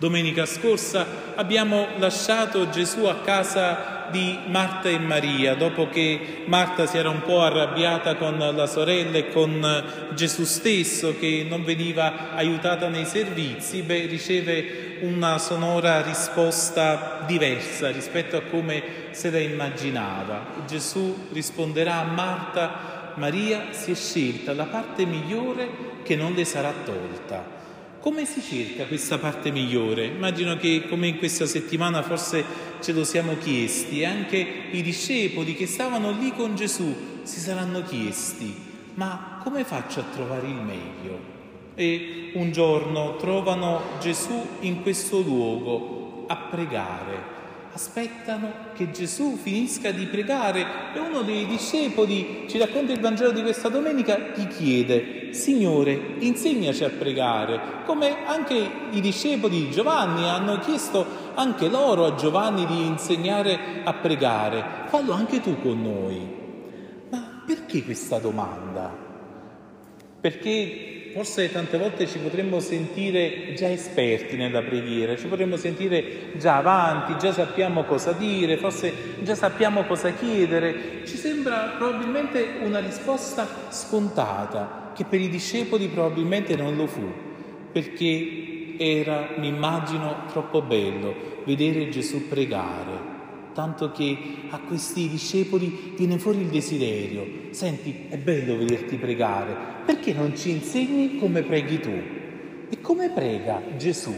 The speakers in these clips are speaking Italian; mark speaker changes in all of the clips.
Speaker 1: Domenica scorsa abbiamo lasciato Gesù a casa di Marta e Maria, dopo che Marta si era un po' arrabbiata con la sorella e con Gesù stesso che non veniva aiutata nei servizi, beh, riceve una sonora risposta diversa rispetto a come se la immaginava. Gesù risponderà a Marta, Maria si è scelta la parte migliore che non le sarà tolta. Come si cerca questa parte migliore? Immagino che come in questa settimana forse ce lo siamo chiesti anche i discepoli che stavano lì con Gesù si saranno chiesti, ma come faccio a trovare il meglio? E un giorno trovano Gesù in questo luogo a pregare aspettano che Gesù finisca di pregare e uno dei discepoli, ci racconta il Vangelo di questa domenica, gli chiede, Signore, insegnaci a pregare, come anche i discepoli di Giovanni hanno chiesto anche loro a Giovanni di insegnare a pregare, fallo anche tu con noi. Ma perché questa domanda? Perché forse tante volte ci potremmo sentire già esperti nella preghiera, ci potremmo sentire già avanti, già sappiamo cosa dire, forse già sappiamo cosa chiedere. Ci sembra probabilmente una risposta scontata, che per i discepoli probabilmente non lo fu, perché era, mi immagino, troppo bello vedere Gesù pregare tanto che a questi discepoli viene fuori il desiderio. Senti, è bello vederti pregare, perché non ci insegni come preghi tu? E come prega Gesù?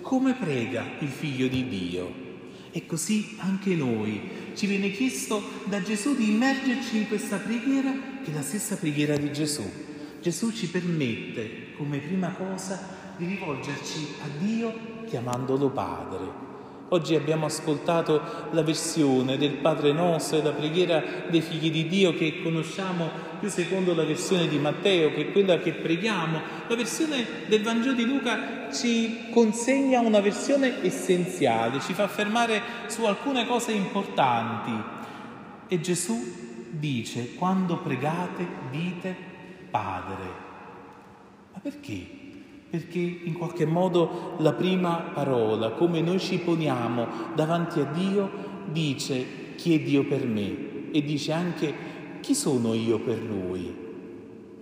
Speaker 1: Come prega il figlio di Dio? E così anche noi ci viene chiesto da Gesù di immergerci in questa preghiera che è la stessa preghiera di Gesù. Gesù ci permette come prima cosa di rivolgerci a Dio chiamandolo Padre. Oggi abbiamo ascoltato la versione del Padre Nostro e la preghiera dei figli di Dio che conosciamo più secondo la versione di Matteo, che quella che preghiamo. La versione del Vangelo di Luca ci consegna una versione essenziale, ci fa fermare su alcune cose importanti. E Gesù dice, quando pregate dite Padre. Ma perché? Perché in qualche modo la prima parola, come noi ci poniamo davanti a Dio, dice chi è Dio per me e dice anche chi sono io per Lui.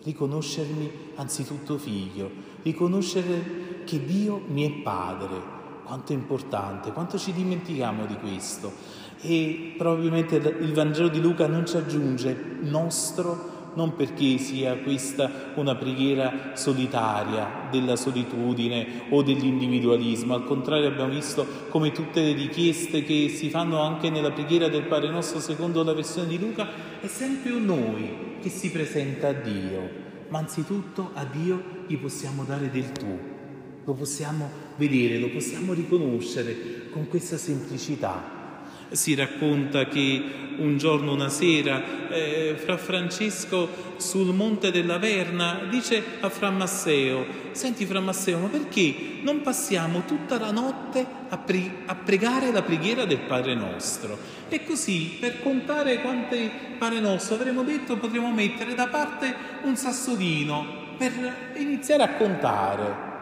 Speaker 1: Riconoscermi anzitutto figlio, riconoscere che Dio mi è padre, quanto è importante, quanto ci dimentichiamo di questo. E probabilmente il Vangelo di Luca non ci aggiunge nostro non perché sia questa una preghiera solitaria della solitudine o dell'individualismo, al contrario abbiamo visto come tutte le richieste che si fanno anche nella preghiera del Padre nostro secondo la versione di Luca, è sempre un noi che si presenta a Dio, ma anzitutto a Dio gli possiamo dare del tu, lo possiamo vedere, lo possiamo riconoscere con questa semplicità si racconta che un giorno, una sera, eh, Fra Francesco sul monte della Verna dice a Fra Masseo, senti Fra Masseo, ma perché non passiamo tutta la notte a, pre- a pregare la preghiera del Padre nostro? E così, per contare quanti Padre nostro avremmo detto, potremmo mettere da parte un sassolino per iniziare a contare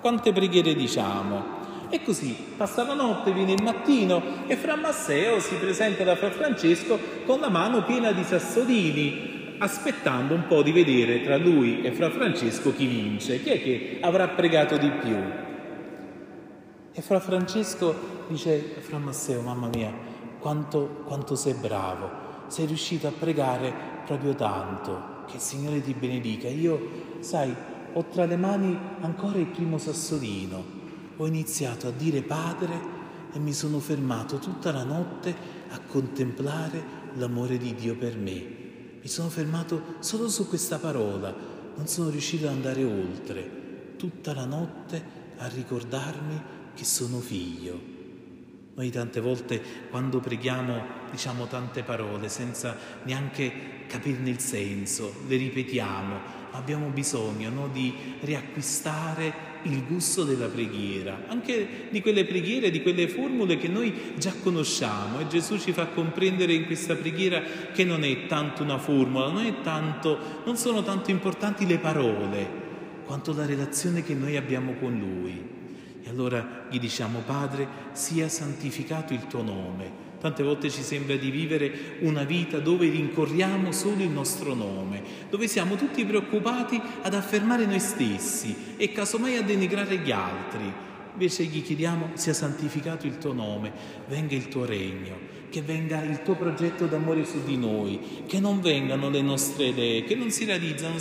Speaker 1: quante preghiere diciamo. E così passa la notte, viene il mattino e Fra Masseo si presenta da Fra Francesco con la mano piena di sassolini, aspettando un po' di vedere tra lui e Fra Francesco chi vince, chi è che avrà pregato di più. E Fra Francesco dice, Fra Masseo, mamma mia, quanto, quanto sei bravo, sei riuscito a pregare proprio tanto, che il Signore ti benedica. Io, sai, ho tra le mani ancora il primo sassolino ho iniziato a dire Padre e mi sono fermato tutta la notte a contemplare l'amore di Dio per me. Mi sono fermato solo su questa parola, non sono riuscito ad andare oltre, tutta la notte a ricordarmi che sono figlio. Noi tante volte quando preghiamo diciamo tante parole senza neanche capirne il senso, le ripetiamo, ma abbiamo bisogno no, di riacquistare il gusto della preghiera, anche di quelle preghiere, di quelle formule che noi già conosciamo e Gesù ci fa comprendere in questa preghiera che non è tanto una formula, non, tanto, non sono tanto importanti le parole quanto la relazione che noi abbiamo con Lui. E allora gli diciamo, Padre, sia santificato il tuo nome. Tante volte ci sembra di vivere una vita dove rincorriamo solo il nostro nome, dove siamo tutti preoccupati ad affermare noi stessi e casomai a denigrare gli altri. Invece gli chiediamo sia santificato il tuo nome, venga il tuo regno, che venga il tuo progetto d'amore su di noi, che non vengano le nostre idee, che non si realizzano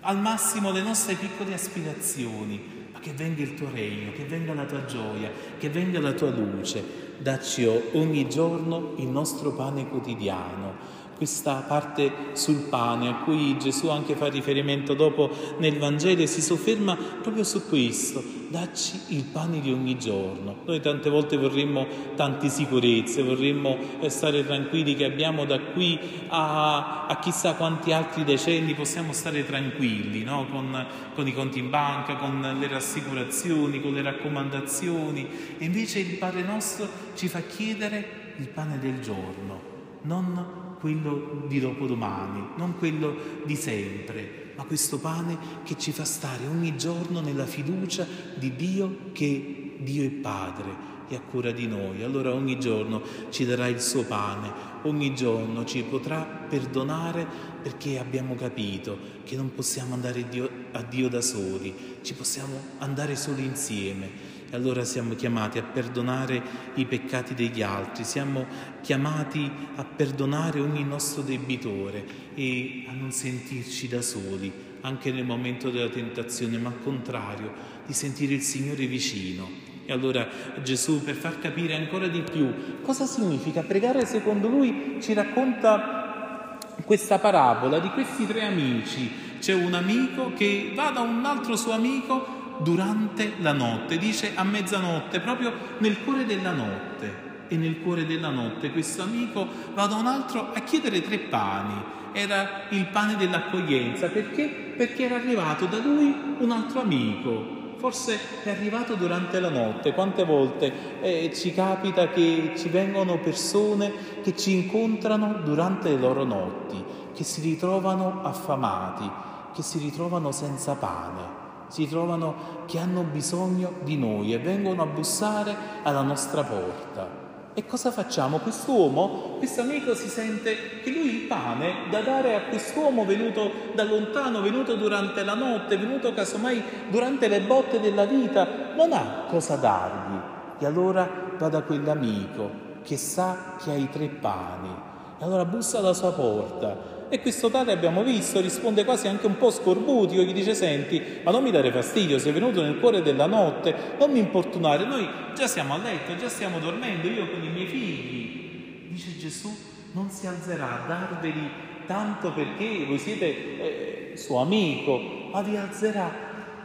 Speaker 1: al massimo le nostre piccole aspirazioni, ma che venga il tuo regno, che venga la tua gioia, che venga la tua luce. Dacci ogni giorno il nostro pane quotidiano questa parte sul pane a cui Gesù anche fa riferimento dopo nel Vangelo e si sofferma proprio su questo, dacci il pane di ogni giorno. Noi tante volte vorremmo tante sicurezze, vorremmo eh, stare tranquilli che abbiamo da qui a, a chissà quanti altri decenni possiamo stare tranquilli, no? con, con i conti in banca, con le rassicurazioni, con le raccomandazioni e invece il Padre nostro ci fa chiedere il pane del giorno, non quello di dopodomani, non quello di sempre, ma questo pane che ci fa stare ogni giorno nella fiducia di Dio che Dio è Padre e ha cura di noi. Allora ogni giorno ci darà il suo pane, ogni giorno ci potrà perdonare perché abbiamo capito che non possiamo andare a Dio da soli, ci possiamo andare solo insieme e allora siamo chiamati a perdonare i peccati degli altri, siamo chiamati a perdonare ogni nostro debitore e a non sentirci da soli, anche nel momento della tentazione, ma al contrario, di sentire il Signore vicino. E allora Gesù, per far capire ancora di più cosa significa pregare secondo lui, ci racconta questa parabola di questi tre amici. C'è un amico che va da un altro suo amico durante la notte, dice a mezzanotte, proprio nel cuore della notte. E nel cuore della notte questo amico va da un altro a chiedere tre pani. Era il pane dell'accoglienza, perché? Perché era arrivato da lui un altro amico, forse è arrivato durante la notte. Quante volte eh, ci capita che ci vengono persone che ci incontrano durante le loro notti, che si ritrovano affamati, che si ritrovano senza pane si trovano che hanno bisogno di noi e vengono a bussare alla nostra porta. E cosa facciamo? Quest'uomo, questo amico si sente che lui il pane da dare a quest'uomo venuto da lontano, venuto durante la notte, venuto casomai durante le botte della vita, non ha cosa dargli. E allora va da quell'amico che sa che ha i tre pani. E allora bussa alla sua porta e questo tale abbiamo visto risponde quasi anche un po' scorbutico, gli dice senti, ma non mi dare fastidio, sei venuto nel cuore della notte, non mi importunare, noi già siamo a letto, già stiamo dormendo, io con i miei figli. Dice Gesù, non si alzerà a darveli tanto perché voi siete eh, suo amico, ma vi alzerà,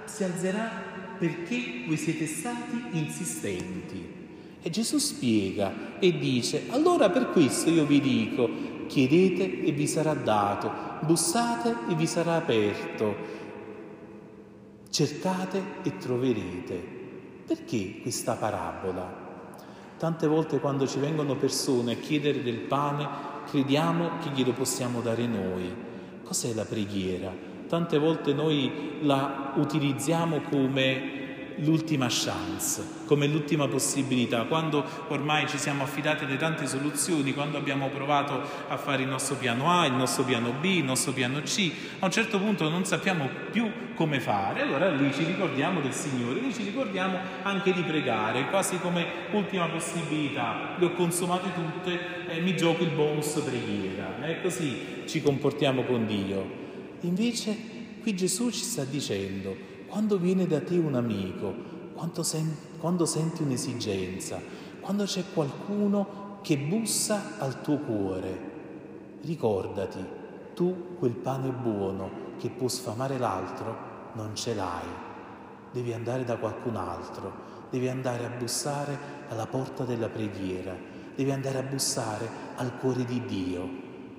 Speaker 1: si alzerà perché voi siete stati insistenti. E Gesù spiega e dice, allora per questo io vi dico, chiedete e vi sarà dato, bussate e vi sarà aperto, cercate e troverete. Perché questa parabola? Tante volte quando ci vengono persone a chiedere del pane, crediamo che glielo possiamo dare noi. Cos'è la preghiera? Tante volte noi la utilizziamo come l'ultima chance, come l'ultima possibilità, quando ormai ci siamo affidati alle tante soluzioni, quando abbiamo provato a fare il nostro piano A, il nostro piano B, il nostro piano C, a un certo punto non sappiamo più come fare, allora lì ci ricordiamo del Signore, lì ci ricordiamo anche di pregare, quasi come ultima possibilità, le ho consumate tutte e mi gioco il bonus preghiera, e così ci comportiamo con Dio. Invece qui Gesù ci sta dicendo, quando viene da te un amico, quando, sen- quando senti un'esigenza, quando c'è qualcuno che bussa al tuo cuore, ricordati, tu quel pane buono che può sfamare l'altro non ce l'hai. Devi andare da qualcun altro, devi andare a bussare alla porta della preghiera, devi andare a bussare al cuore di Dio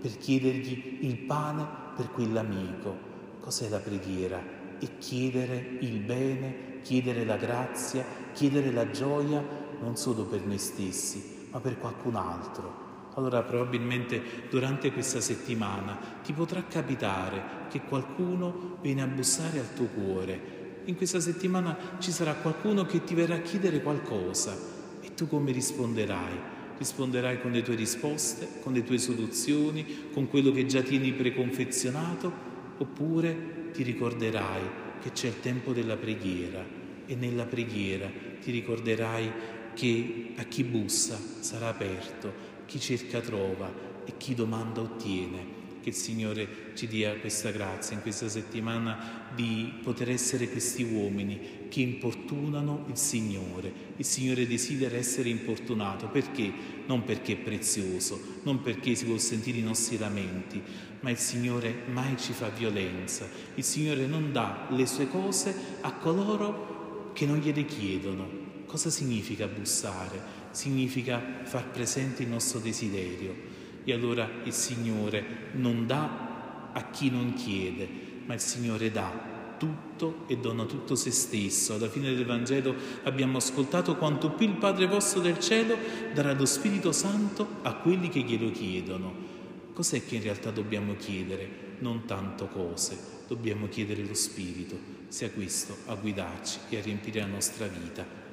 Speaker 1: per chiedergli il pane per quell'amico. Cos'è la preghiera? E chiedere il bene, chiedere la grazia, chiedere la gioia non solo per noi stessi, ma per qualcun altro. Allora probabilmente durante questa settimana ti potrà capitare che qualcuno viene a bussare al tuo cuore in questa settimana ci sarà qualcuno che ti verrà a chiedere qualcosa e tu come risponderai? Risponderai con le tue risposte, con le tue soluzioni, con quello che già tieni preconfezionato, oppure ti ricorderai che c'è il tempo della preghiera e nella preghiera ti ricorderai che a chi bussa sarà aperto, chi cerca trova e chi domanda ottiene. Che il Signore ci dia questa grazia in questa settimana di poter essere questi uomini che importunano il Signore. Il Signore desidera essere importunato perché? Non perché è prezioso, non perché si vuol sentire i nostri lamenti, ma il Signore mai ci fa violenza. Il Signore non dà le sue cose a coloro che non gliele chiedono. Cosa significa bussare? Significa far presente il nostro desiderio e allora il Signore non dà a chi non chiede, ma il Signore dà tutto e dona tutto se stesso. Alla fine del Vangelo abbiamo ascoltato quanto più il Padre vostro del cielo darà lo Spirito Santo a quelli che glielo chiedono. Cos'è che in realtà dobbiamo chiedere? Non tanto cose, dobbiamo chiedere lo Spirito, sia questo a guidarci e a riempire la nostra vita.